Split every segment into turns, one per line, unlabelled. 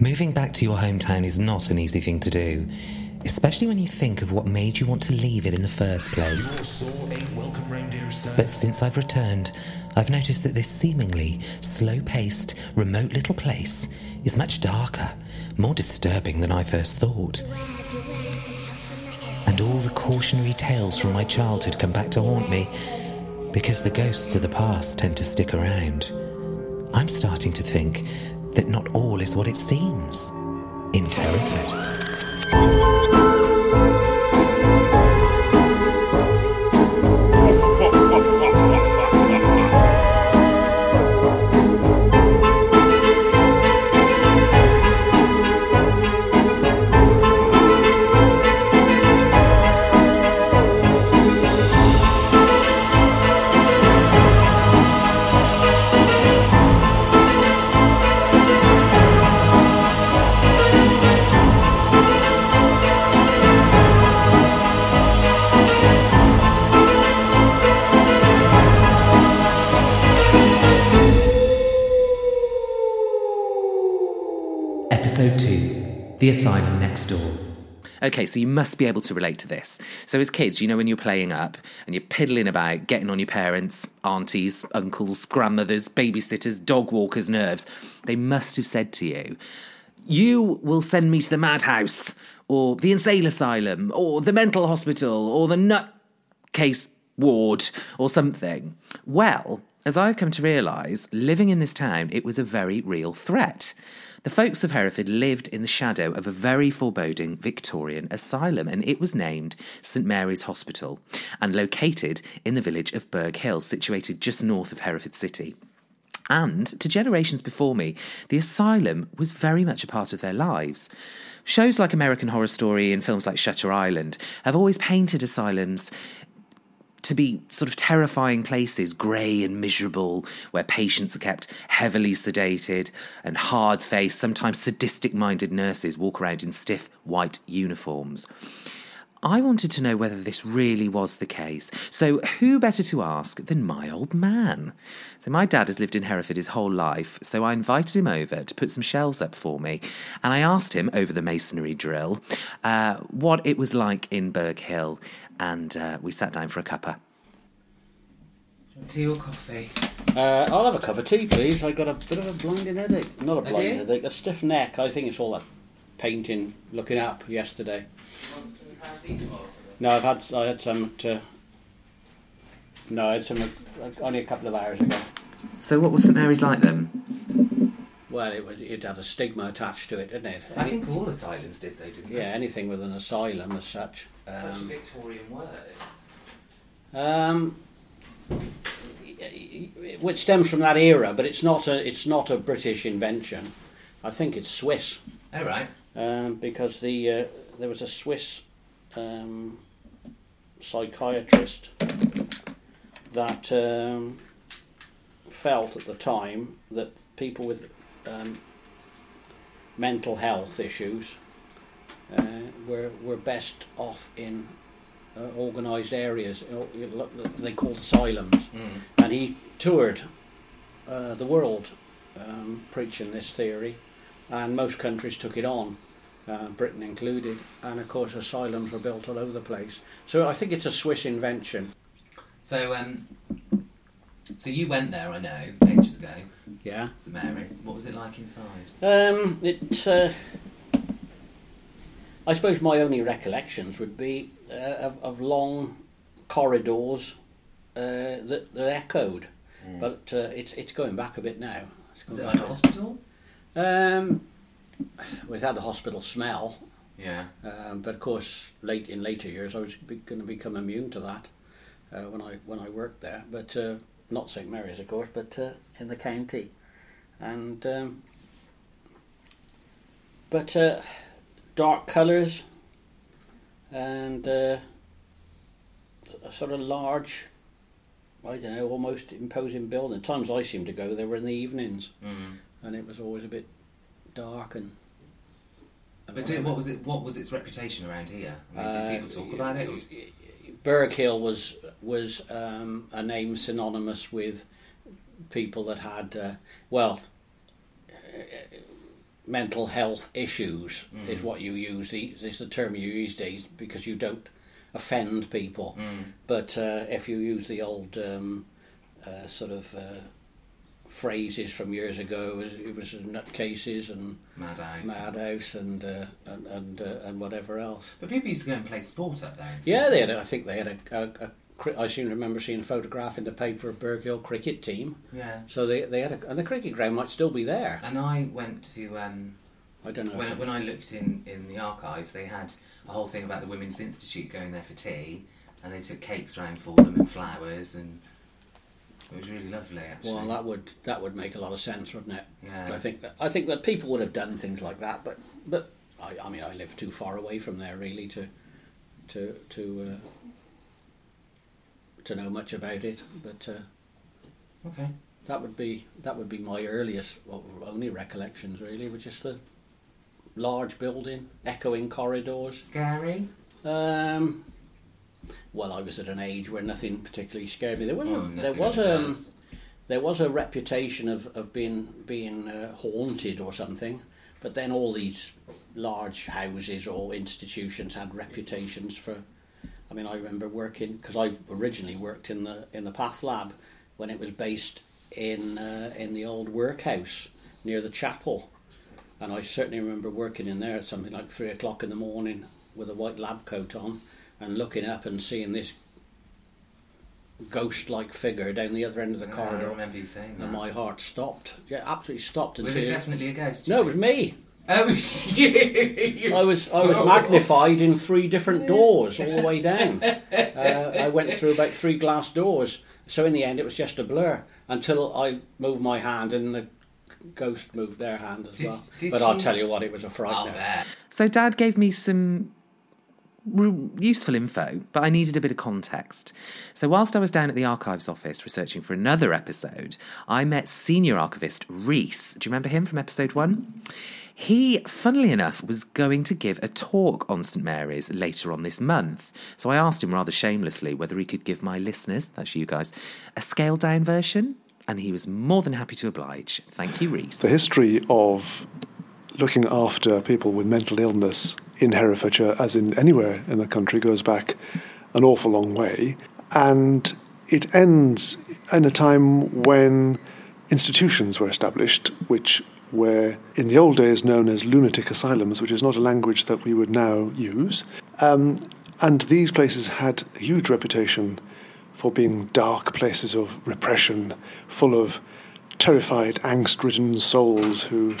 Moving back to your hometown is not an easy thing to do, especially when you think of what made you want to leave it in the first place. But since I've returned, I've noticed that this seemingly slow paced, remote little place is much darker, more disturbing than I first thought. And all the cautionary tales from my childhood come back to haunt me because the ghosts of the past tend to stick around. I'm starting to think that not all is what it seems in Terraford. Asylum Next Door.
Okay, so you must be able to relate to this. So, as kids, you know, when you're playing up and you're piddling about, getting on your parents, aunties, uncles, grandmothers, babysitters, dog walkers' nerves, they must have said to you, You will send me to the madhouse, or the insane asylum, or the mental hospital, or the nutcase ward, or something. Well, as I've come to realise, living in this town, it was a very real threat. The folks of Hereford lived in the shadow of a very foreboding Victorian asylum, and it was named St Mary's Hospital and located in the village of Burghill, situated just north of Hereford City. And to generations before me, the asylum was very much a part of their lives. Shows like American Horror Story and films like Shutter Island have always painted asylums to be sort of terrifying places, grey and miserable, where patients are kept heavily sedated and hard faced, sometimes sadistic minded nurses walk around in stiff white uniforms. I wanted to know whether this really was the case. So, who better to ask than my old man? So, my dad has lived in Hereford his whole life, so I invited him over to put some shelves up for me. And I asked him over the masonry drill uh, what it was like in Burghill, and uh, we sat down for a cuppa. Tea or coffee?
Uh, I'll have a cup of tea, please. I got a bit of a blinding headache. Not a
Have
blinding headache, a stiff neck. I think it's all that painting, looking up yesterday. No, I've had I had some to. No, I had some uh, only a couple of hours ago.
So, what was St Mary's like then?
Well, it was it had a stigma attached to it, didn't it?
I think all asylums did, though, didn't
Yeah, anything with an asylum as such. Um,
Victorian word.
um, which stems from that era, but it's not a it's not a British invention. I think it's Swiss.
All right.
um, because the uh, there was a Swiss um, psychiatrist that um, felt at the time that people with um, mental health issues uh, were were best off in uh, organised areas. uh, They called asylums, and he toured uh, the world um, preaching this theory, and most countries took it on, uh, Britain included, and of course asylums were built all over the place. So I think it's a Swiss invention.
So, um, so you went there, I know, ages ago,
Yeah.
St Mary's. What was it like inside?
Um, it. Uh, I suppose my only recollections would be uh, of, of long corridors uh, that, that echoed, but uh, it's it's going back a bit now. It's going
it like a- hospital?
Um, we've had the hospital smell,
Yeah.
um, but of course, late in later years, I was be, going to become immune to that uh, when I when I worked there. But uh, not St Mary's, of course, but uh, in the county, and um, but uh, dark colours and uh, a sort of large. I don't know, almost imposing building. The Times I seemed to go, they were in the evenings,
Mm.
and it was always a bit dark and.
But did, what was it? What was its reputation around here? I mean,
Uh,
did people talk about it? Or?
Burghill was was um, a name synonymous with people that had uh, well, mental health issues is what you use. These is the term you use these because you don't offend people. But uh, if you use the old um, uh, sort of uh, phrases from years ago, it was, it was nutcases and
Madhouse.
madhouse and uh, and and, uh, and whatever else.
But people used to go and play sport up there.
Yeah, they had. I think they had a. a, a I seem to remember seeing a photograph in the paper of Burghill cricket team.
Yeah.
So they they had a, and the cricket ground might still be there.
And I went to um,
I don't know.
when,
it-
when I looked in, in the archives, they had a whole thing about the Women's Institute going there for tea, and they took cakes round for them and flowers, and it was really lovely. Actually,
Well, that would that would make a lot of sense, wouldn't it?
Yeah.
I think that I think that people would have done things like that, but but I, I mean I live too far away from there really to to to uh, to know much about it. But uh,
okay.
that would be that would be my earliest, well, only recollections really, were just the large building, echoing corridors.
Scary.
Um, well, I was at an age where nothing particularly scared me. There was
Oh,
a, there was um, there was a reputation of, of being being uh, haunted or something, but then all these large houses or institutions had reputations for. I mean, I remember working because I originally worked in the in the Path Lab when it was based in uh, in the old workhouse near the chapel, and I certainly remember working in there at something like three o'clock in the morning with a white lab coat on and looking up and seeing this ghost-like figure down the other end of the
Yeah,
corridor.
I remember you saying that.
And my heart stopped. Yeah, absolutely stopped
was
until.
it definitely a ghost?
no, it was me.
Oh, it was you. you
I was I was magnified in three different doors all the way down. Uh, I went through about three glass doors. So in the end, it was just a blur until I moved my hand and the ghost moved their hand as
Did-
well.
did
but I'll
you-
tell you what, it was a
I'll
frightener.
bet.
So, Dad gave me some r- useful info, but I needed a bit of context. So, whilst I was down at the archives office researching for another episode, I met senior archivist Rhys. Do you remember him from episode one? He, funnily enough, was going to give a talk on St Mary's later on this month. So I asked him rather shamelessly whether he could give my listeners, that's you guys, a scaled down version. And he was more than happy to oblige. Thank you, Rhys.
The history of looking after people with mental illness in Herefordshire, as in anywhere in the country, goes back an awful long way. And it ends in a time when institutions were established, which were in the old days known as lunatic asylums, which is not a language that we would now use. Um, and these places had a huge reputation for being dark places of repression, full of terrified, angst ridden souls who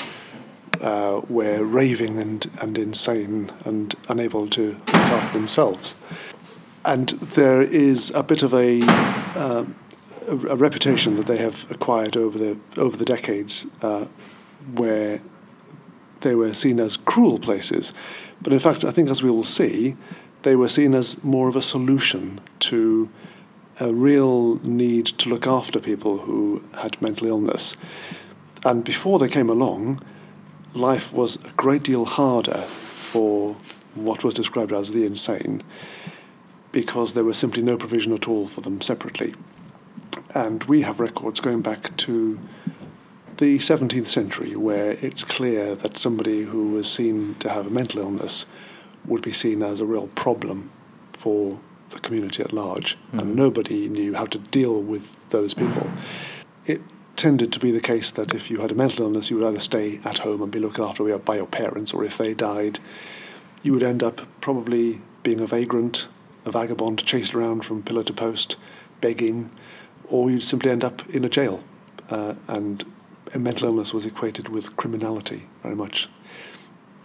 uh, were raving and, and insane and unable to look after themselves. And there is a bit of a, um, a, a reputation that they have acquired over the, over the decades uh, where they were seen as cruel places. But in fact, I think as we will see, they were seen as more of a solution to a real need to look after people who had mental illness. And before they came along, life was a great deal harder for what was described as the insane because there was simply no provision at all for them separately. And we have records going back to the 17th century where it's clear that somebody who was seen to have a mental illness would be seen as a real problem for the community at large, and hmm. nobody knew how to deal with those people. It tended to be the case that if you had a mental illness, you would either stay at home and be looked after by your parents, or if they died, you would end up probably being a vagrant, a vagabond, chased around from pillar to post, begging, or you'd simply end up in a jail. Uh, and a mental illness was equated with criminality very much.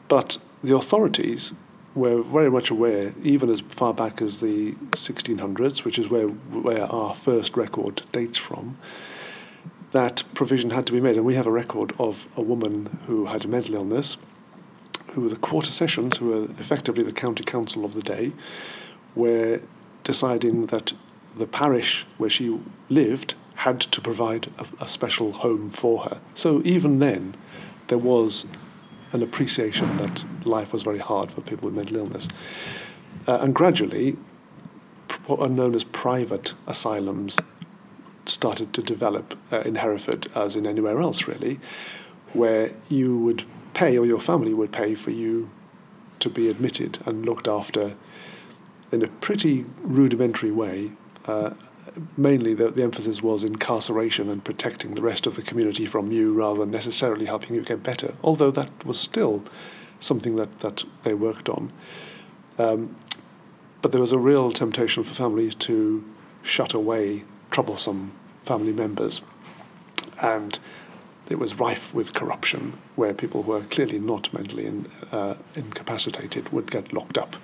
But the authorities were very much aware, even as far back as the 1600s, which is where, where our first record dates from, that provision had to be made. And we have a record of a woman who had a mental illness, who were the quarter sessions, who were effectively the county council of the day, were deciding that the parish where she lived had to provide a, a special home for her. So even then, there was an appreciation that life was very hard for people with mental illness. Uh, and gradually, what are known as private asylums started to develop uh, in Hereford, as in anywhere else really, where you would pay or your family would pay for you to be admitted and looked after in a pretty rudimentary way. Uh, mainly, the, the emphasis was incarceration and protecting the rest of the community from you rather than necessarily helping you get better, although that was still something that, that they worked on. Um, but there was a real temptation for families to shut away troublesome family members. And it was rife with corruption, where people who were clearly not mentally in, uh, incapacitated would get locked up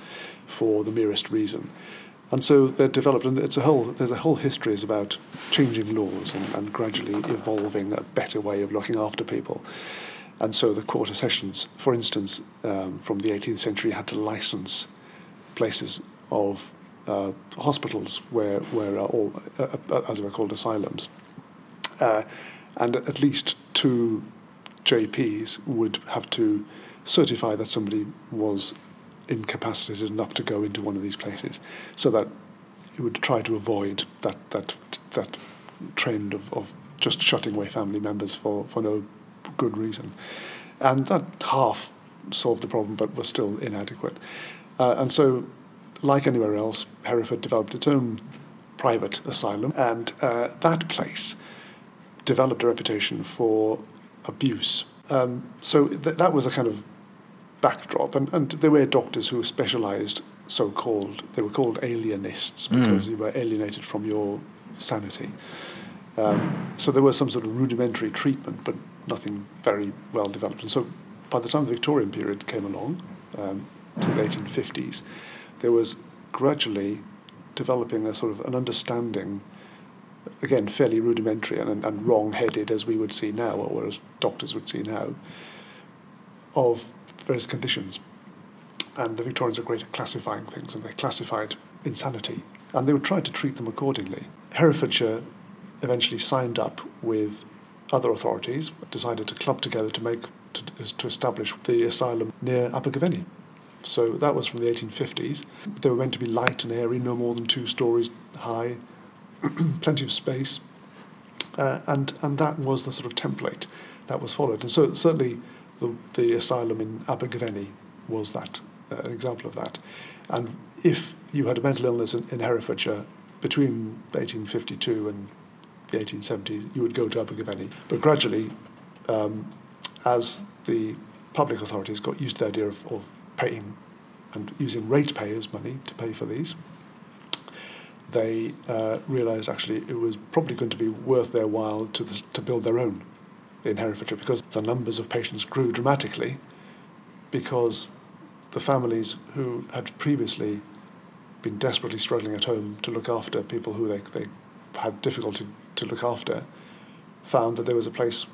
for the merest reason. And so they developed, and it's a whole, there's a whole history is about changing laws and, and gradually evolving a better way of looking after people. And so the quarter sessions, for instance, um, from the 18th century, had to license places of uh, hospitals where, where or uh, uh, as were called asylums, uh, and at least two JPs would have to certify that somebody was incapacitated enough to go into one of these places, so that it would try to avoid that that that trend of, of just shutting away family members for, for no good reason, and that half solved the problem, but was still inadequate, uh, and so like anywhere else, Hereford developed its own private asylum, and uh, that place developed a reputation for abuse. Um, so th- that was a kind of backdrop, and, and there were doctors who specialised, so called, they were called alienists hmm. because mm. you were alienated from your sanity. Um, so there was some sort of rudimentary treatment, but nothing very well developed. And so by the time the Victorian period came along, um, so the 1850s, there was gradually developing a sort of an understanding, again, fairly rudimentary and, and wrong headed as we would see now, or as doctors would see now, of various conditions. And the Victorians are great at classifying things, and they classified insanity, and they would try to treat them accordingly. Herefordshire eventually signed up with other authorities, decided to club together to make to, to establish the asylum near Abergavenny, so that was from the 1850s. They were meant to be light and airy, no more than two stories high, plenty of space. Uh, and, and that was the sort of template that was followed. And so certainly the, the asylum in Abergavenny was that, uh, an example of that. And if you had a mental illness in, in Herefordshire between 1852 and the 1870s, you would go to Abergavenny. But gradually, um, as the public authorities got used to the idea of, of paying and using ratepayers' money to pay for these, they uh, realised actually it was probably going to be worth their while to, the, to build their own in Herefordshire because the numbers of patients grew dramatically because the families who had previously been desperately struggling at home to look after people who they, they had difficulty to look after found that there was a place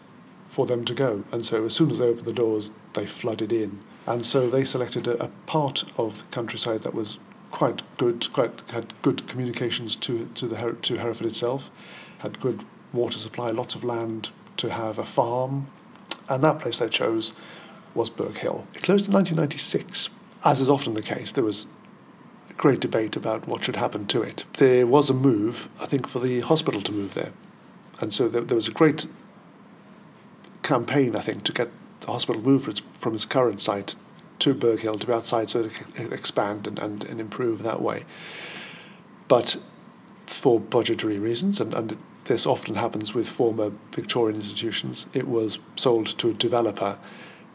for them to go. And so as soon as they opened the doors, they flooded in and so they selected a, a part of the countryside that was quite good, quite had good communications to to the to Hereford itself, had good water supply, lots of land to have a farm, and that place they chose was Burgh Hill. It closed in 1996. As is often the case, there was great debate about what should happen to it. There was a move, I think, for the hospital to move there, and so there, there was a great campaign, I think, to get the hospital moved from its current site to Burgh Hill to be outside so it can expand and, and, and improve that way. But for budgetary reasons, and, and this often happens with former Victorian institutions, it was sold to a developer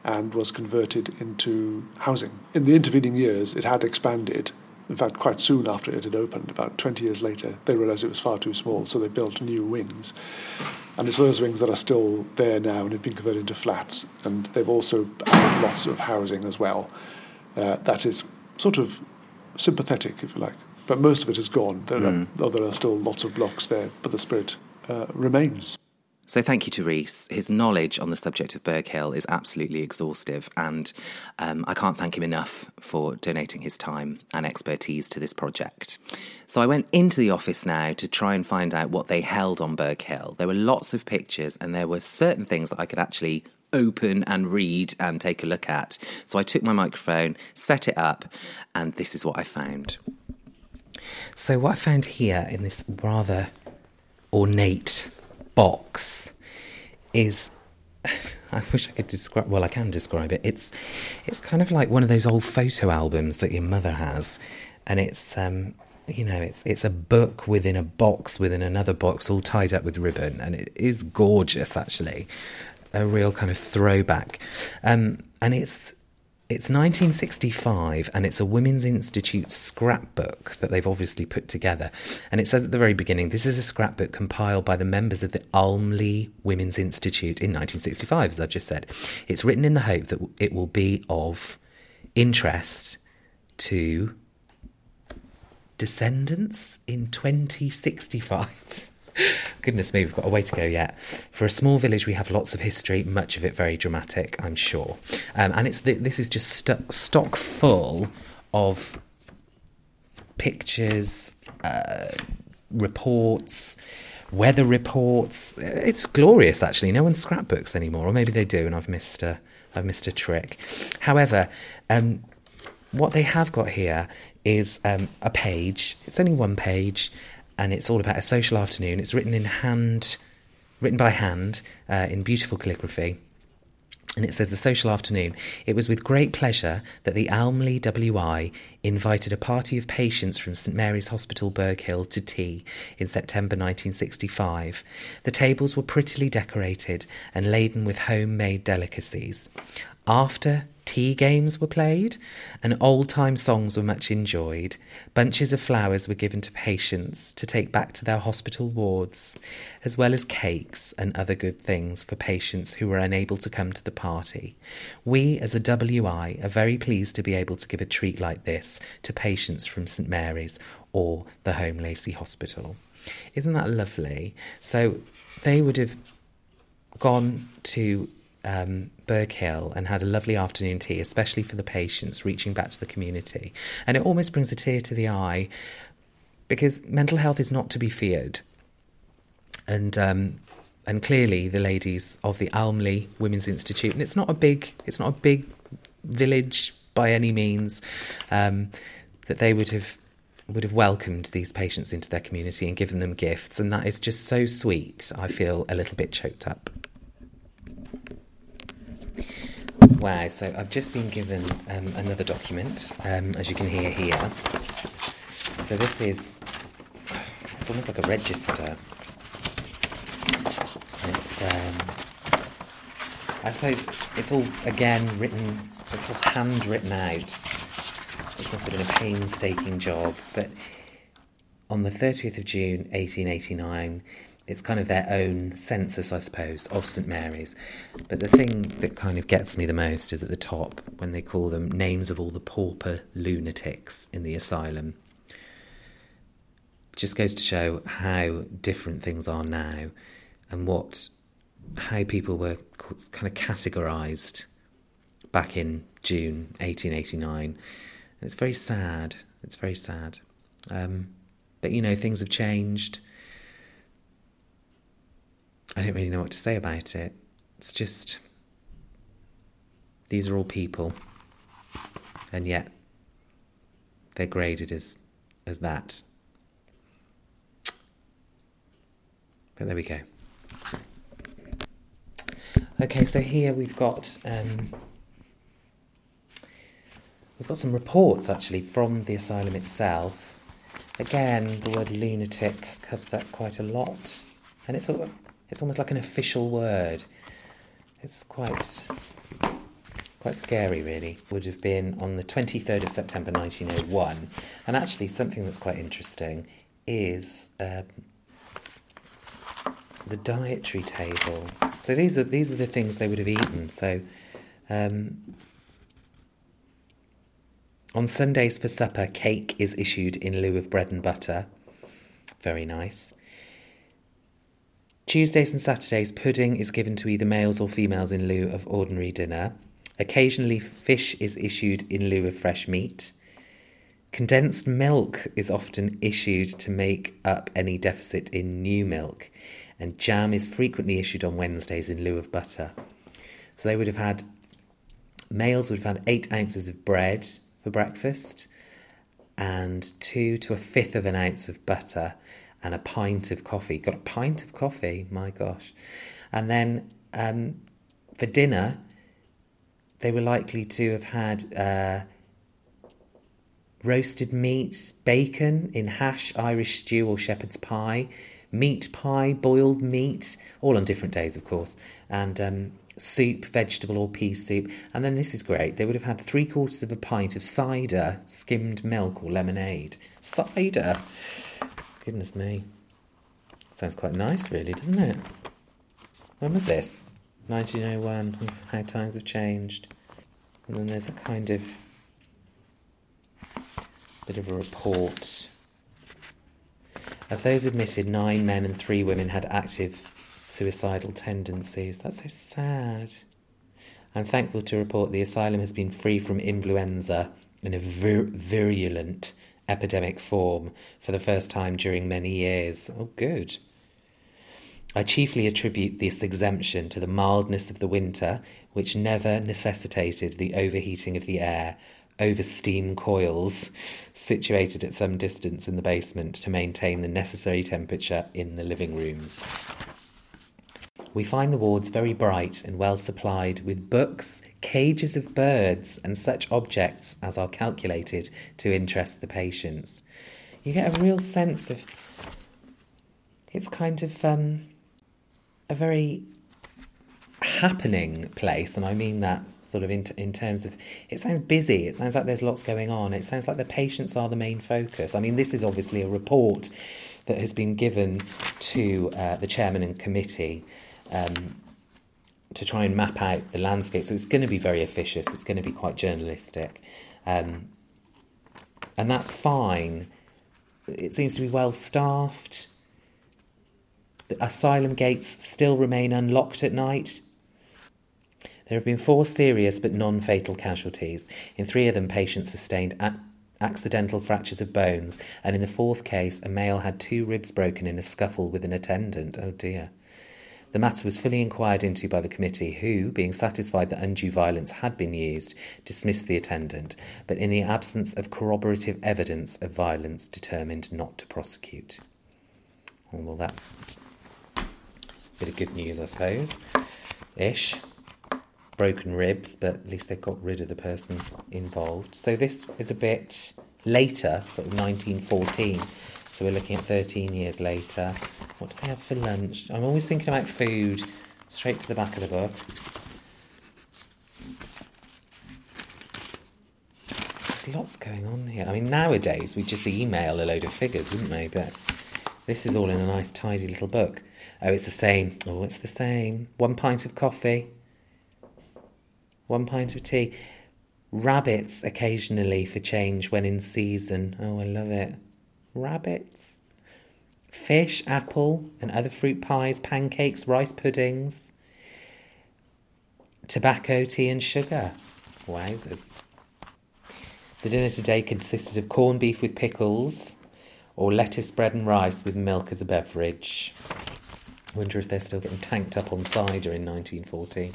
and was converted into housing. In the intervening years, it had expanded. In fact, quite soon after it had opened, about 20 years later, they realized it was far too small, so they built new wings. And it's those wings that are still there now and have been converted into flats. And they've also added lots of housing as well. Uh, that is sort of sympathetic, if you like. But most of it is gone. There, mm. are, there are still lots of blocks there, but the spirit uh, remains.
So thank you to Rhys. His knowledge on the subject of Burgh Hill is absolutely exhaustive, and um, I can't thank him enough for donating his time and expertise to this project. So I went into the office now to try and find out what they held on Burgh Hill. There were lots of pictures, and there were certain things that I could actually open and read and take a look at. So I took my microphone, set it up, and this is what I found. So, what I found here in this rather ornate box is
I wish I could describe. Well, I can describe it. It's it's kind of like one of those old photo albums that your mother has, and it's um, you know it's it's a book within a box within another box, all tied up with ribbon, and it is gorgeous actually, a real kind of throwback, um, and it's it's 1965 and it's a Women's Institute scrapbook that they've obviously put together. And it says at the very beginning this is a scrapbook compiled by the members of the Almeley Women's Institute in 1965, as I've just said. It's written in the hope that it will be of interest to descendants in 2065. Goodness me, we've got a way to go yet. For a small village, we have lots of history, much of it very dramatic, I'm sure. Um, and it's this is just st- stock full of pictures, uh, reports, weather reports. It's glorious, actually. No one scrapbooks anymore, or maybe they do, and I've missed a, I've missed a trick. However, um, what they have got here is um, a page. It's only one page, and it's all about a social afternoon. It's written in hand, written by hand uh, in beautiful calligraphy. And it says the social afternoon. It was with great pleasure that the Almeley WI invited a party of patients from St Mary's Hospital, Burghill, to tea in September 1965. The tables were prettily decorated and laden with homemade delicacies. After tea games were played, and old time songs were much enjoyed. Bunches of flowers were given to patients to take back to their hospital wards, as well as cakes and other good things for patients who were unable to come to the party. We, as a WI, are very pleased to be able to give a treat like this to patients from St Mary's or the Holme Lacy Hospital. Isn't that lovely? So they would have gone to um, and had a lovely afternoon tea, especially for the patients, reaching back to the community. And it almost brings a tear to the eye because mental health is not to be feared. And um, and clearly the ladies of the Almeley Women's Institute, and it's not a big it's not a big village by any means, um, that they would have would have welcomed these patients into their community and given them gifts, and that is just so sweet. I feel a little bit choked up. Wow, so I've just been given um, another document, um, as you can hear here. So this is, it's almost like a register. It's, um, I suppose it's all, again, written, it's all handwritten out. It must have been a painstaking job, but on the 30th of June 1889, it's kind of their own census, I suppose, of St Mary's. But the thing that kind of gets me the most is at the top when they call them names of all the pauper lunatics in the asylum. Just goes to show how different things are now and what how people were kind of categorized back in June 1889. And it's very sad. It's very sad. Um, but you know, things have changed I don't really know what to say about it. It's just these are all people, and yet they're graded as as that. But there we go. Okay, so here we've got um, we've got some reports actually from the asylum itself. Again, the word lunatic comes up quite a lot, and it's all it's almost like an official word. It's quite quite scary, really. Would have been on the 23rd of September 1901. And actually, something that's quite interesting is um, the dietary table. So these are these are the things they would have eaten. So um, on Sundays for supper, cake is issued in lieu of bread and butter. Very nice. Tuesdays and Saturdays, pudding is given to either males or females in lieu of ordinary dinner. Occasionally, fish is issued in lieu of fresh meat. Condensed milk is often issued to make up any deficit in new milk, and jam is frequently issued on Wednesdays in lieu of butter. So they would have had males would have had eight ounces of bread for breakfast and two to a fifth of an ounce of butter and a pint of coffee. Got a pint of coffee, my gosh. And then um, for dinner, they were likely to have had uh, roasted meats, bacon in hash, Irish stew, or shepherd's pie, meat pie, boiled meat, all on different days, of course, and um, soup, vegetable or pea soup. And then this is great, they would have had three quarters of a pint of cider, skimmed milk, or lemonade. Cider! Goodness me. Sounds quite nice, really, doesn't it? When was this? 1901. How times have changed. And then there's a kind of bit of a report. Of those admitted, nine men and three women had active suicidal tendencies. That's so sad. I'm thankful to report the asylum has been free from influenza in a vir- virulent epidemic form for the first time during many years. Oh, good. I chiefly attribute this exemption to the mildness of the winter, which never necessitated the overheating of the air over steam coils situated at some distance in the basement to maintain the necessary temperature in the living rooms. We find the wards very bright and well supplied with books, cages of birds, and such objects as are calculated to interest the patients. You get a real sense of it's kind of um, a very happening place, and I mean that sort of in, in terms of it sounds busy, it sounds like there's lots going on, it sounds like the patients are the main focus. I mean, this is obviously a report that has been given to uh, the chairman and committee. Um, to try and map out the landscape, so it's going to be very officious. It's going to be quite journalistic, um, and that's fine. It seems to be well staffed. The asylum gates still remain unlocked at night. There have been four serious but non fatal casualties. In three of them, patients sustained accidental fractures of bones, and in the fourth case, a male had two ribs broken in a scuffle with an attendant. Oh dear. The matter was fully inquired into by the committee, who, being satisfied that undue violence had been used, dismissed the attendant, but in the absence of corroborative evidence of violence, determined not to prosecute. Well, that's a bit of good news, I suppose. Ish broken ribs, but at least they got rid of the person involved. So this is a bit later, sort of 1914. So we're looking at 13 years later. What do they have for lunch? I'm always thinking about food. Straight to the back of the book. There's lots going on here. I mean, nowadays we just email a load of figures, wouldn't we? But this is all in a nice, tidy little book. Oh, it's the same. Oh, it's the same. One pint of coffee, one pint of tea. Rabbits occasionally for change when in season. Oh, I love it. Rabbits. Fish, apple, and other fruit pies, pancakes, rice puddings. Tobacco, tea, and sugar. Wowzers. The dinner today consisted of corned beef with pickles or lettuce, bread, and rice with milk as a beverage. I wonder if they're still getting tanked up on cider in 1914.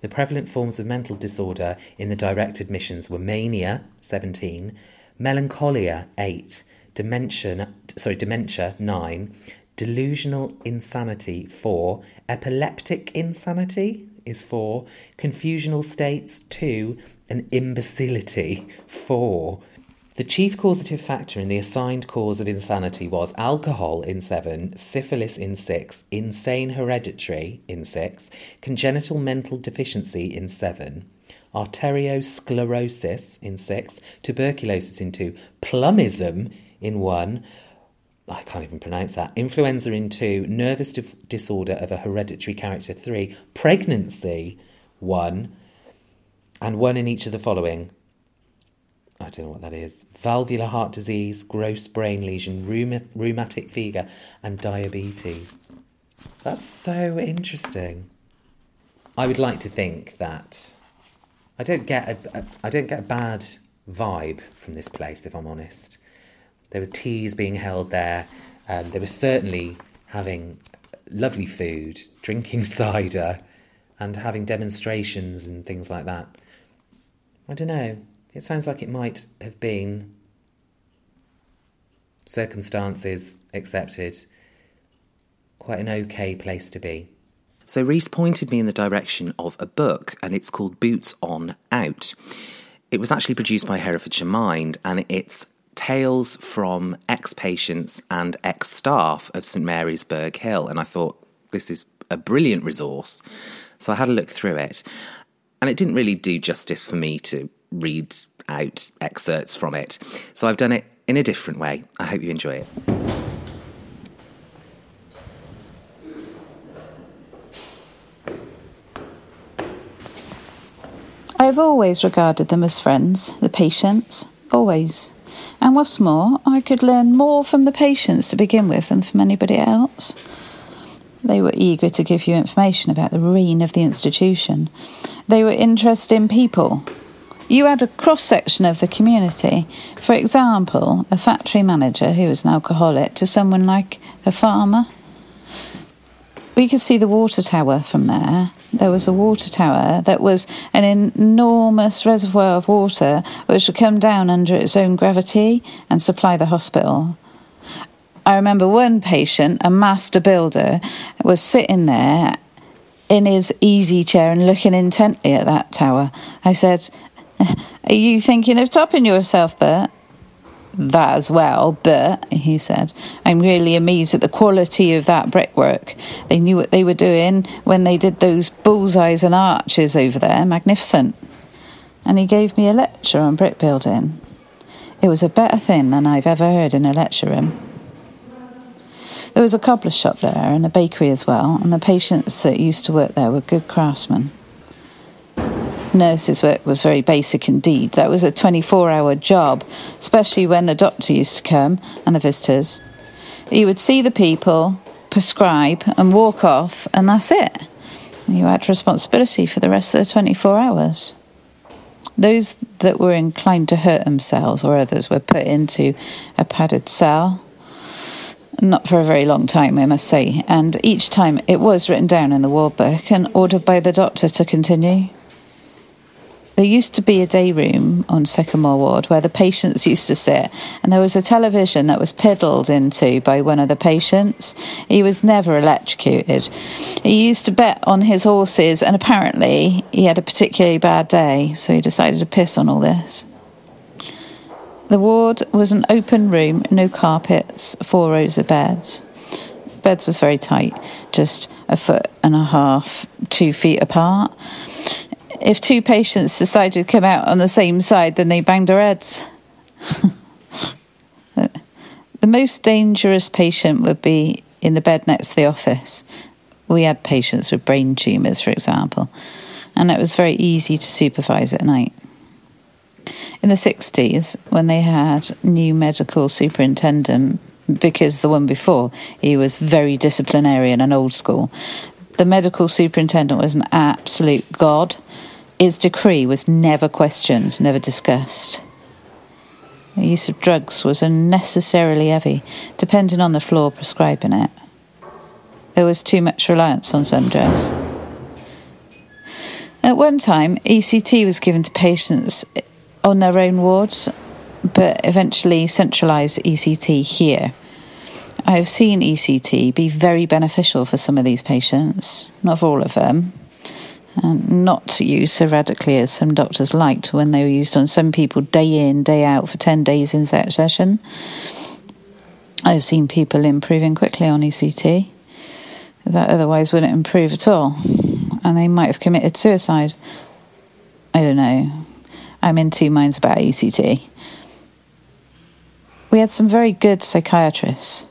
The prevalent forms of mental disorder in the direct admissions were mania, 17, melancholia, 8, dementia, sorry, dementia, 9, delusional insanity, 4, epileptic insanity is 4, confusional states, 2, and imbecility, 4. The chief causative factor in the assigned cause of insanity was alcohol in seven, syphilis in six, insane hereditary in six, congenital mental deficiency in seven, arteriosclerosis in six, tuberculosis in two, plumbism in one, I can't even pronounce that, influenza in two, nervous di- disorder of a hereditary character three, pregnancy one, and one in each of the following I don't know what that is. Valvular heart disease, gross brain lesion, rheumatic fever, and diabetes. That's so interesting. I would like to think that I don't get a, a I don't get a bad vibe from this place, if I'm honest. There was teas being held there. Um, there was certainly having lovely food, drinking cider, and having demonstrations and things like that. I don't know. It sounds like it might have been circumstances accepted, quite an okay place to be.
So Rhys pointed me in the direction of a book, and it's called Boots on Out. It was actually produced by Herefordshire Mind, and it's tales from ex patients and ex staff of St Mary's Burgh Hill. And I thought, this is a brilliant resource. So I had a look through it, and it didn't really do justice for me to read out excerpts from it. So I've done it in a different way. I hope you enjoy it.
I have always regarded them as friends, the patients, always. And what's more, I could learn more from the patients to begin with than from anybody else. They were eager to give you information about the reign of the institution. They were interested in people. You had a cross section of the community. For example, a factory manager who was an alcoholic to someone like a farmer we could see the water tower from there. There was a water tower that was an enormous reservoir of water which would come down under its own gravity and supply the hospital. I remember one patient, a master builder, was sitting there in his easy chair and looking intently at that tower. I said, Are you thinking of topping yourself, Bert? That as well, but, he said, I'm really amazed at the quality of that brickwork. They knew what they were doing when they did those bullseyes and arches over there. Magnificent. And he gave me a lecture on brick building. It was a better thing than I've ever heard in a lecture room. There was a cobbler shop there and a bakery as well, and the patients that used to work there were good craftsmen nurse's work was very basic indeed. That was a 24 hour job, especially when the doctor used to come and the visitors. You would see the people, prescribe, and walk off, and that's it. You had responsibility for the rest of the 24 hours. Those that were inclined to hurt themselves or others were put into a padded cell. Not for a very long time, I must say, and each time it was written down in the ward book and ordered by the doctor to continue. There used to be a day room on Sycamore Ward where the patients used to sit, and there was a television that was piddled into by one of the patients. He was never electrocuted. He used to bet on his horses, and apparently he had a particularly bad day, so he decided to piss on all this. The ward was an open room, no carpets, four rows of beds. Beds was very tight, just a foot and a half, two feet apart if two patients decided to come out on the same side, then they banged their heads. the most dangerous patient would be in the bed next to the office. We had patients with brain tumours, for example, and it was very easy to supervise at night. In the 60s, when they had new medical superintendent, because the one before he was very disciplinarian and old school, the medical superintendent was an absolute god. His decree was never questioned, never discussed. The use of drugs was unnecessarily heavy, depending on the floor prescribing it. There was too much reliance on some drugs. At one time, ECT was given to patients on their own wards, but eventually centralised ECT here. I have seen ECT be very beneficial for some of these patients, not for all of them, and not used so radically as some doctors liked when they were used on some people day in, day out for 10 days in session. I've seen people improving quickly on ECT that otherwise wouldn't improve at all, and they might have committed suicide. I don't know. I'm in two minds about ECT. We had some very good psychiatrists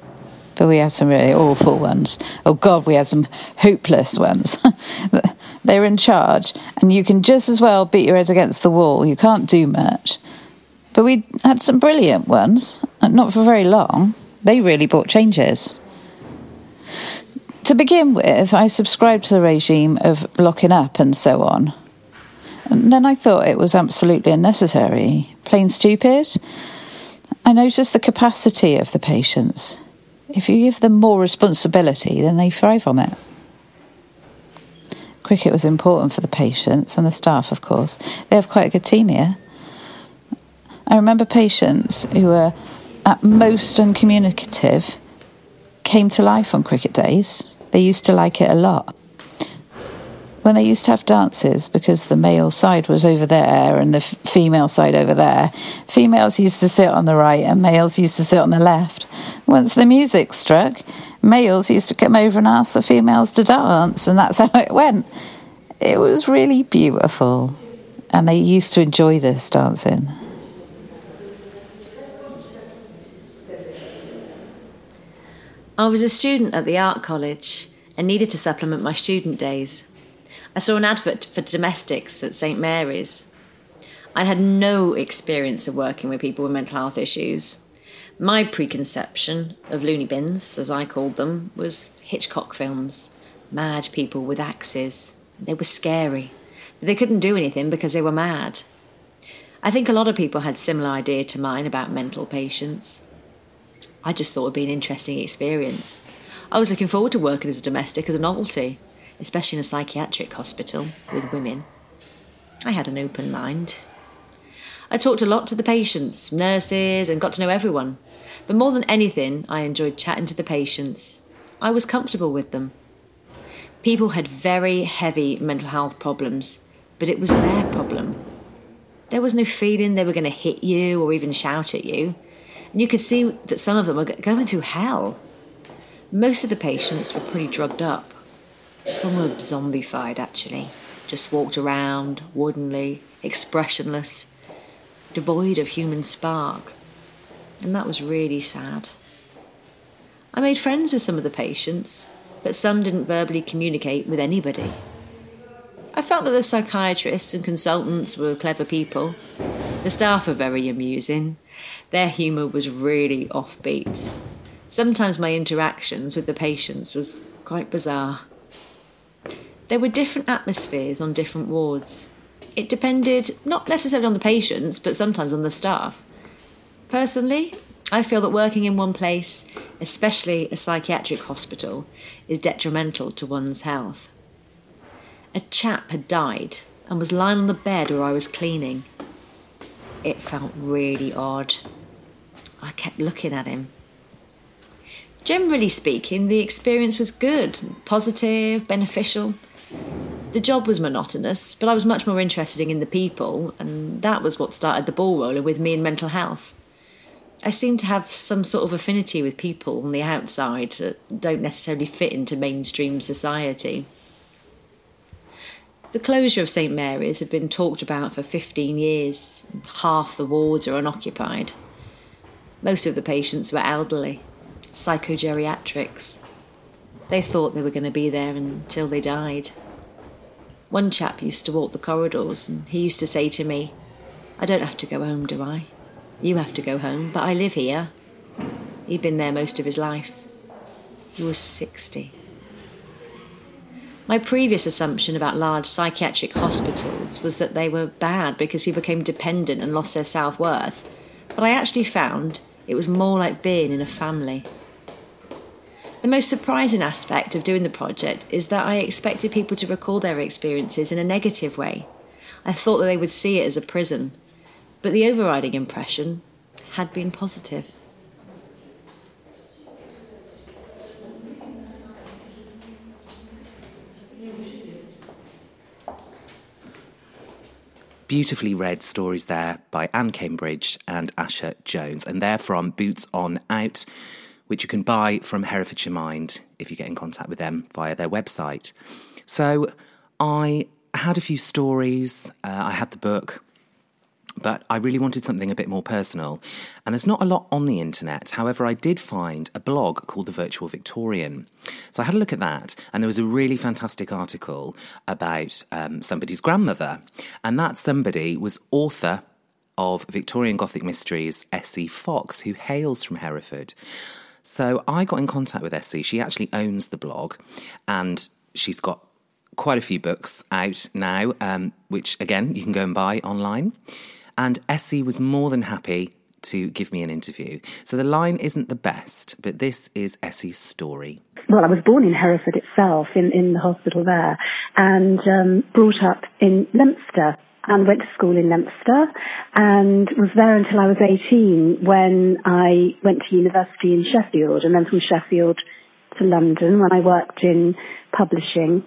but we had some really awful ones. Oh God, we had some hopeless ones. They're in charge, and you can just as well beat your head against the wall. You can't do much. But we had some brilliant ones, not for very long. They really brought changes. To begin with, I subscribed to the regime of locking up and so on. And then I thought it was absolutely unnecessary, plain stupid. I noticed the capacity of the patients. If you give them more responsibility, then they thrive on it. Cricket was important for the patients and the staff, of course. They have quite a good team here. I remember patients who were at most uncommunicative came to life on cricket days. They used to like it a lot. When they used to have dances, because the male side was over there and the f- female side over there, females used to sit on the right and males used to sit on the left. Once the music struck, males used to come over and ask the females to dance, and that's how it went. It was really beautiful, and they used to enjoy this dancing.
I was a student at the art college and needed to supplement my student days. I saw an advert for domestics at St Mary's. I had no experience of working with people with mental health issues. My preconception of loony bins, as I called them, was Hitchcock films. Mad people with axes. They were scary, but they couldn't do anything because they were mad. I think a lot of people had similar idea to mine about mental patients. I just thought it'd be an interesting experience. I was looking forward to working as a domestic as a novelty, especially in a psychiatric hospital with women. I had an open mind. I talked a lot to the patients, nurses, and got to know everyone. But more than anything, I enjoyed chatting to the patients. I was comfortable with them. People had very heavy mental health problems, but it was their problem. There was no feeling they were going to hit you or even shout at you. And you could see that some of them were going through hell. Most of the patients were pretty drugged up. Some were zombified, actually, just walked around, woodenly, expressionless, devoid of human spark and that was really sad. I made friends with some of the patients, but some didn't verbally communicate with anybody. I felt that the psychiatrists and consultants were clever people. The staff were very amusing. Their humour was really offbeat. Sometimes my interactions with the patients was quite bizarre. There were different atmospheres on different wards. It depended not necessarily on the patients, but sometimes on the staff. Personally, I feel that working in one place, especially a psychiatric hospital, is detrimental to one's health. A chap had died and was lying on the bed where I was cleaning. It felt really odd. I kept looking at him. Generally speaking, the experience was good, positive, beneficial. The job was monotonous, but I was much more interested in the people, and that was what started the ball rolling with me in mental health. I seem to have some sort of affinity with people on the outside that don't necessarily fit into mainstream society. The closure of St Mary's had been talked about for 15 years. Half the wards are unoccupied. Most of the patients were elderly, psychogeriatrics. They thought they were going to be there until they died. One chap used to walk the corridors and he used to say to me, I don't have to go home, do I? You have to go home, but I live here. He'd been there most of his life. He was 60. My previous assumption about large psychiatric hospitals was that they were bad because people became dependent and lost their self worth. But I actually found it was more like being in a family. The most surprising aspect of doing the project is that I expected people to recall their experiences in a negative way. I thought that they would see it as a prison, but the overriding impression had been positive.
Beautifully read stories there by Anne Cambridge and Asha Jones, and they're from Boots on Out, which you can buy from Herefordshire Mind if you get in contact with them via their website. So I had a few stories, uh, I had the book, but I really wanted something a bit more personal. And there's not a lot on the internet. However, I did find a blog called The Virtual Victorian. So I had a look at that, and there was a really fantastic article about um, somebody's grandmother. And that somebody was author of Victorian Gothic Mysteries, Essie Fox, who hails from Hereford. So I got in contact with Essie. She actually owns the blog, and she's got quite a few books out now, um, which again you can go and buy online. And Essie was more than happy to give me an interview. So the line isn't the best, but this is Essie's story.
Well, I was born in Hereford itself, in, in the hospital there, and um, brought up in Leominster and went to school in Leominster and was there until I was 18 when I went to university in Sheffield and then from Sheffield to London when I worked in publishing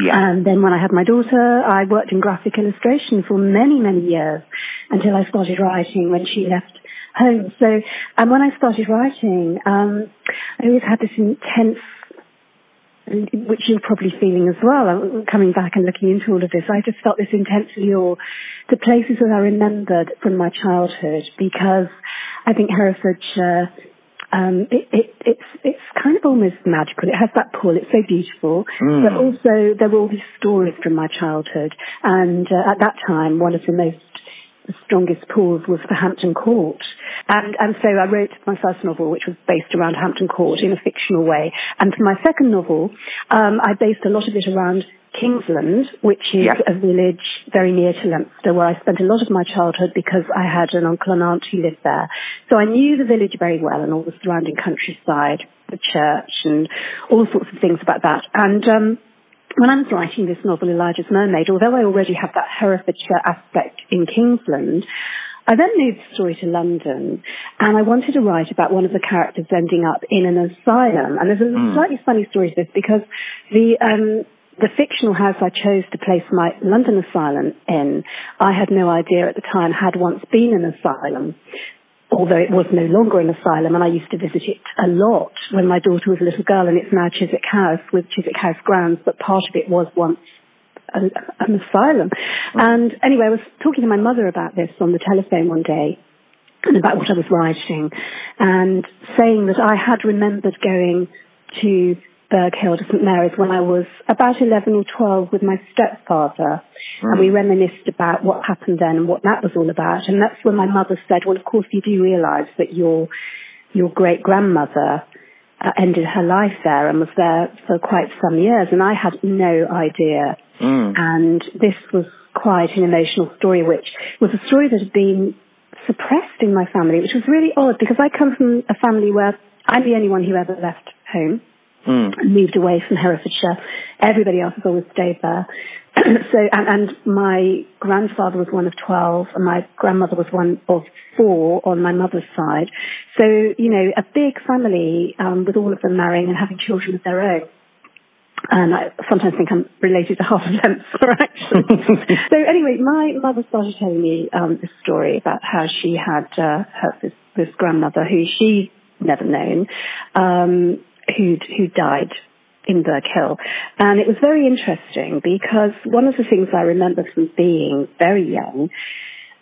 Yeah.
And then when I had my daughter, I worked in graphic illustration for many, many years until I started writing when she left home. So, and when I started writing, um, I always had this intense which you're probably feeling as well, uh, coming back and looking into all of this, I just felt this intense lure the places that I remembered from my childhood because I think Herefordshire, um, it, it, it's it's kind of almost magical. It has that pull. It's so beautiful,
Mm.
but also there were all these stories from my childhood, and uh, at that time, one of the most the strongest pulls was for Hampton Court. And, and so I wrote my first novel, which was based around Hampton Court in a fictional way. And for my second novel, um, I based a lot of it around Kingsland, which is
Yeah.
a village very near to Leominster, where I spent a lot of my childhood because I had an uncle and aunt who lived there. So I knew the village very well and all the surrounding countryside, the church, and all sorts of things about that. And um, when I was writing this novel, Elijah's Mermaid, although I already had that Herefordshire aspect in Kingsland, I then moved the story to London and I wanted to write about one of the characters ending up in an asylum. And there's a slightly funny story to this because the, um, the fictional house I chose to place my London asylum in, I had no idea at the time had once been an asylum although it was no longer an asylum, and I used to visit it a lot when my daughter was a little girl, and it's now Chiswick House with Chiswick House grounds, but part of it was once a, an asylum. And anyway, I was talking to my mother about this on the telephone one day, and about what I was writing, and saying that I had remembered going to Burghill to St Mary's when I was about 11 or 12 with my stepfather. And we reminisced about what happened then and what that was all about. And that's when my mother said, well, of course you do realise that your, your great grandmother uh, ended her life there and was there for quite some years. And I had no idea. And this was quite an emotional story, which was a story that had been suppressed in my family, which was really odd because I come from a family where I'm the only one who ever left home and moved away from Herefordshire. Everybody else has always stayed there. so, and, and my grandfather was one of 12 and my grandmother was one of four on my mother's side. So, you know, a big family, um, with all of them marrying and having children of their own. And I sometimes think I'm related to half of them, actually. so anyway, my mother started telling me um, this story about how she had uh, her, this, this grandmother who she never known, um, who'd, who died in Burghill. And it was very interesting because one of the things I remember from being very young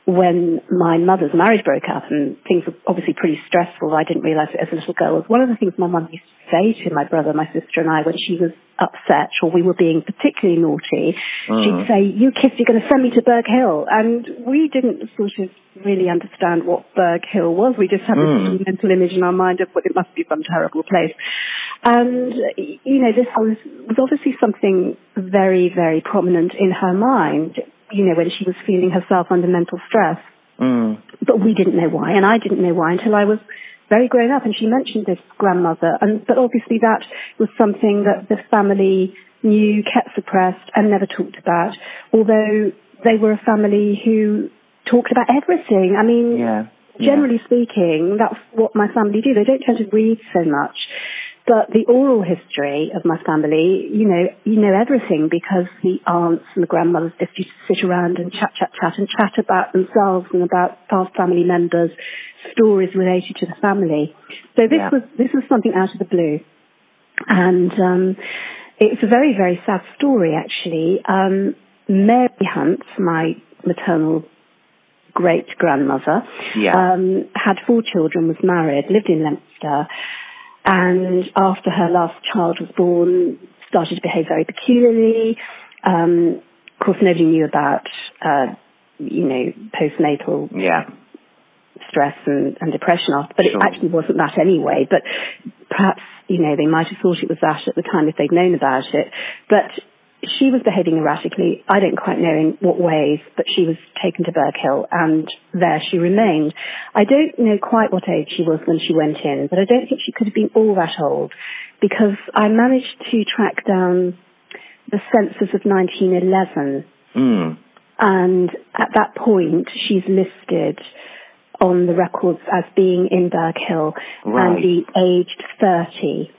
when my mother's marriage broke up and things were obviously pretty stressful, I didn't realise it as a little girl, was one of the things my mum used to say to my brother, my sister and I when she was upset or we were being particularly naughty, mm. she'd say, you kids, you're going to send me to Burghill. And we didn't sort of really understand what Burghill was. We just had this mm. mental image in our mind of what it must be some terrible place. And, you know, this was, was obviously something very, very prominent in her mind, you know, when she was feeling herself under mental stress. Mm. But we didn't know why, and I didn't know why until I was very grown up. And she mentioned this grandmother, and but obviously that was something that the family knew, kept suppressed, and never talked about. Although they were a family who talked about everything. I mean,
Yeah.
generally speaking, that's what my family do. They don't tend to read so much. But the oral history of my family, you know, you know everything because the aunts and the grandmothers just used to sit around and chat, chat, chat and chat about themselves and about past family members, stories related to the family. So this
Yeah.
was, this was something out of the blue. And, um, it's a very, very sad story actually. Um, Mary Hunt, my maternal great grandmother,
Yeah.
um, had four children, was married, lived in Leominster, and after her last child was born, started to behave very peculiarly. Um, of course, nobody knew about, uh, you know, postnatal
Yeah.
stress and, and depression after, but
Sure.
it actually wasn't that anyway. But perhaps, you know, they might have thought it was that at the time if they'd known about it. But she was behaving erratically. I don't quite know in what ways, but she was taken to Burghill and there she remained. I don't know quite what age she was when she went in, but I don't think she could have been all that old because I managed to track down the census of 1911
Mm.
and at that point she's listed on the records as being in Berg Hill
Right.
and be aged 30.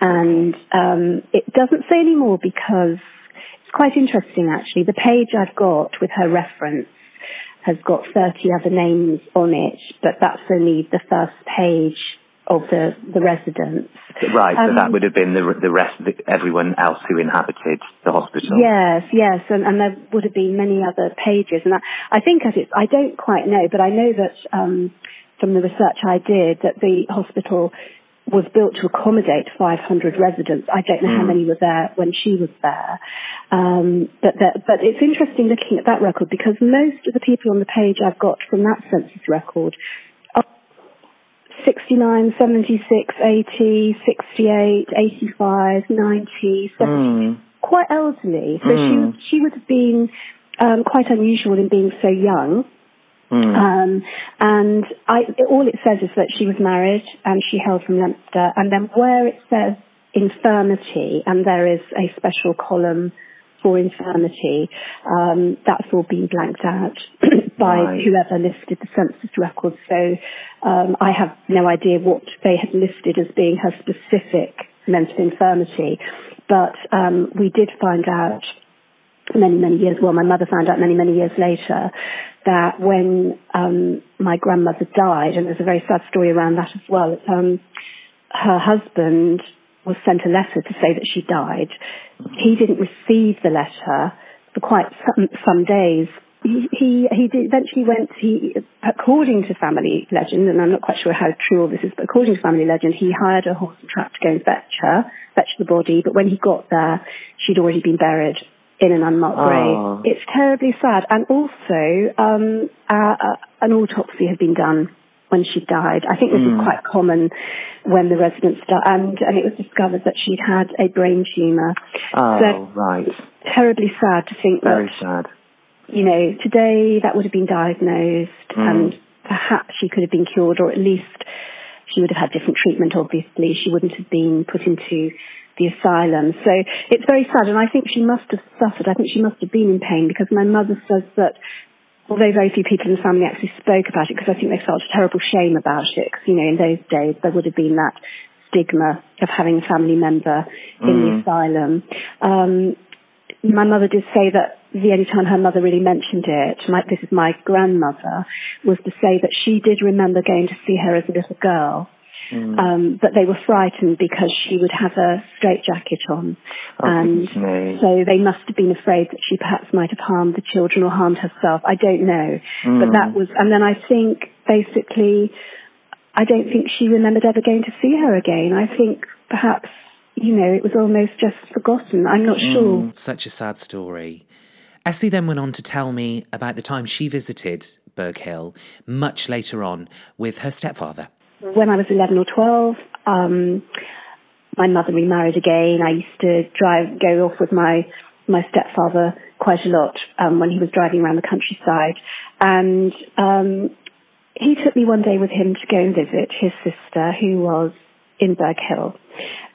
And um, it doesn't say anymore because quite interesting actually. The page I've got with her reference has got 30 other names on it, but that's only the first page of the, the residence.
Right, so
Um,
that would have been the the rest of the, everyone else who inhabited the hospital.
Yes, yes, and, and there would have been many other pages. And I, I think as it's, I don't quite know, but I know that um, from the research I did that the hospital was built to accommodate 500 residents. I don't know how
Mm.
many were there when she was there. Um, but, that, but it's interesting looking at that record because most of the people on the page I've got from that census record are 69, 76, 80, 68, 85, 90, 70
Mm.
quite elderly. So
Mm.
she she would have been um, quite unusual in being so young.
Mm.
Um, and I, all it says is that she was married and she hailed from Leominster. And then where it says infirmity, and there is a special column for infirmity, um, that's all been blanked out by
Right.
whoever listed the census records. So um, I have no idea what they had listed as being her specific mental infirmity. But um, we did find out many, many years, well, my mother found out many, many years later that when um, my grandmother died, and there's a very sad story around that as well, um, her husband was sent a letter to say that she died. He didn't receive the letter for quite some, some days. He, he, he eventually went, he, according to family legend, and I'm not quite sure how true all this is, but according to family legend, he hired a horse and trap to go and fetch her, fetch the body, but when he got there, she'd already been buried in an unmarked
Oh.
grave. It's terribly sad. And also, um, uh, uh, an autopsy had been done when she died. I think this is quite common when the residents die, and, and it was discovered that she'd had a brain tumour.
Oh,
So
right.
terribly sad to think
Very
that
sad.
you know, today that would have been diagnosed and perhaps she could have been cured or at least she would have had different treatment, obviously. She wouldn't have been put into the asylum. So it's very sad and I think she must have suffered. I think she must have been in pain because my mother says that although very few people in the family actually spoke about it because I think they felt a terrible shame about it because, you know, in those days there would have been that stigma of having a family member in the asylum. Um, my mother did say that the only time her mother really mentioned it, my, this is my grandmother, was to say that she did remember going to see her as a little girl. Mm. Um, but they were frightened because she would have a straitjacket on.
Oh,
and so they must have been afraid that she perhaps might have harmed the children or harmed herself. I don't know. But mm. that was, and then I think basically, I don't think she remembered ever going to see her again. I think perhaps, you know, it was almost just forgotten. I'm not mm. sure.
Such a sad story. Essie then went on to tell me about the time she visited Burghill much later on with her stepfather.
When I was 11 or 12, um, my mother remarried again. I used to drive, go off with my, my stepfather quite a lot, um, when he was driving around the countryside. And, um, he took me one day with him to go and visit his sister who was in Berg Hill.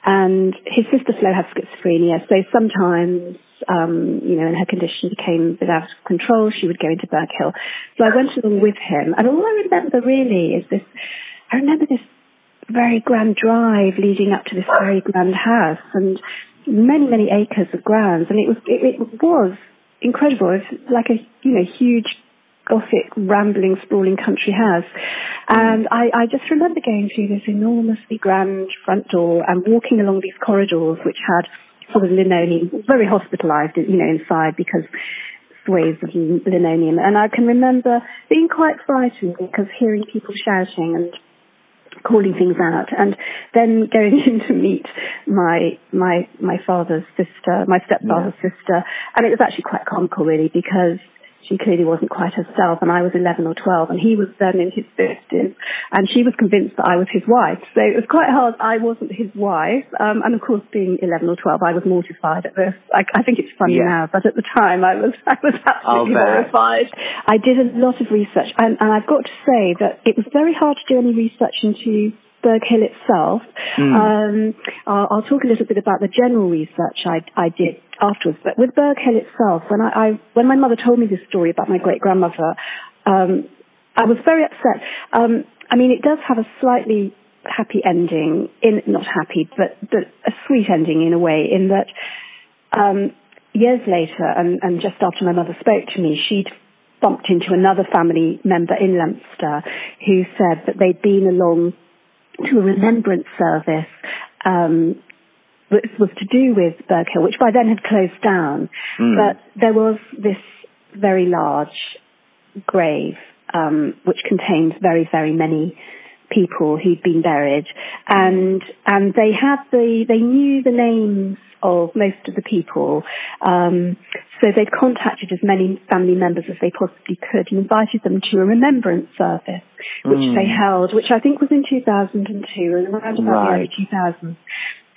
And his sister Flo had schizophrenia, so sometimes, um, you know, when her condition became a bit out of control, she would go into Burghill. So I went along with him, and all I remember really is this, I remember this very grand drive leading up to this very grand house, and many, many acres of grounds, and it was, it, it was incredible. It was like a, you know, huge gothic, rambling, sprawling country house. And I, I just remember going through this enormously grand front door and walking along these corridors which had sort of linoleum, very hospitalised, you know, inside because swathes of linoleum. And I can remember being quite frightened because hearing people shouting and calling things out and then going in to meet my my my father's sister, my stepfather's sister, and it was actually quite comical really because she clearly wasn't quite herself and I was 11 or 12 and he was then in his 50s and she was convinced that I was his wife. So it was quite hard. I wasn't his wife. Um, and of course being 11 or 12, I was mortified at this. I, I think it's funny
Yeah.
now, but at the time I was, I was absolutely horrified. I did a lot of research and, and I've got to say that it was very hard to do any research into Burghill itself. Um, I'll, I'll talk a little bit about the general research I, I did afterwards. But with Burghill itself, when I, I when my mother told me this story about my great grandmother, um, I was very upset. Um, I mean, it does have a slightly happy ending, in not happy, but but a sweet ending in a way, in that um, years later, and, and just after my mother spoke to me, she'd bumped into another family member in Leominster who said that they'd been along to a remembrance service um, which was to do with Burghill, which by then had closed down.
Mm.
But there was this very large grave um, which contained very, very many people who'd been buried, and and they had the they knew the names of most of the people. Um, so they'd contacted as many family members as they possibly could and invited them to a remembrance service, which
Mm.
they held, which I think was in 2002 and around about the early
Right.
2000s.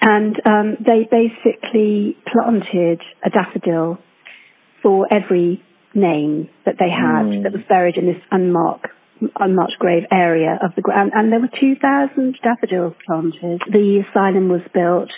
And um, they basically planted a daffodil for every name that they had
Mm.
that was buried in this unmarked unmarked grave area of the ground, and there were 2,000 daffodils planted. The asylum was built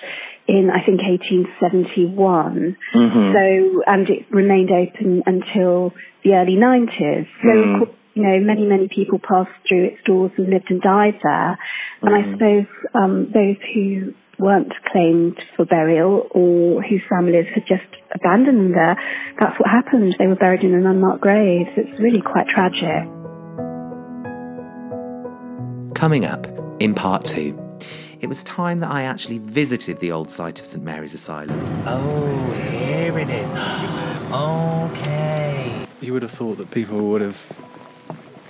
in, I think, 1871.
Mhm.
So, and it remained open until the early 90s. So,
Mm.
of course, you know, many, many people passed through its doors and lived and died there. And I
Mhm.
suppose um, those who weren't claimed for burial or whose families had just abandoned them there, that's what happened. They were buried in an unmarked grave. It's really quite tragic.
Coming up in part two, it was time that I actually visited the old site of St Mary's Asylum.
Oh, here it is. okay.
You would have thought that people would have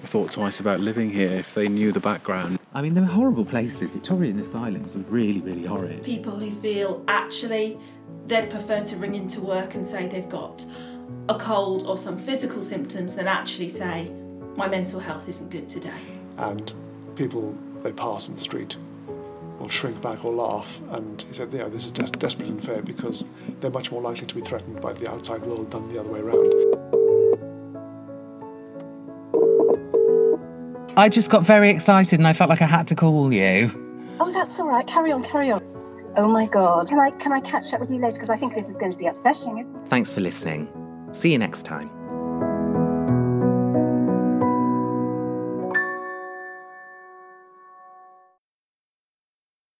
thought twice about living here if they knew the background.
I mean, they're horrible places. Victorian asylums were really, really horrid.
people who feel actually they'd prefer to ring into work and say they've got a cold or some physical symptoms than actually say my mental health isn't good today.
and people they pass in the street will shrink back or laugh. And he said, you know, this is de- desperate and fair because they're much more likely to be threatened by the outside world than the other way around.
I just got very excited and I felt like I had to call you.
Oh, that's all right. Carry on, carry on. Oh my God. Can I can I catch up with you later? Because I think this is going to be upsetting.
Thanks for listening. See you next time.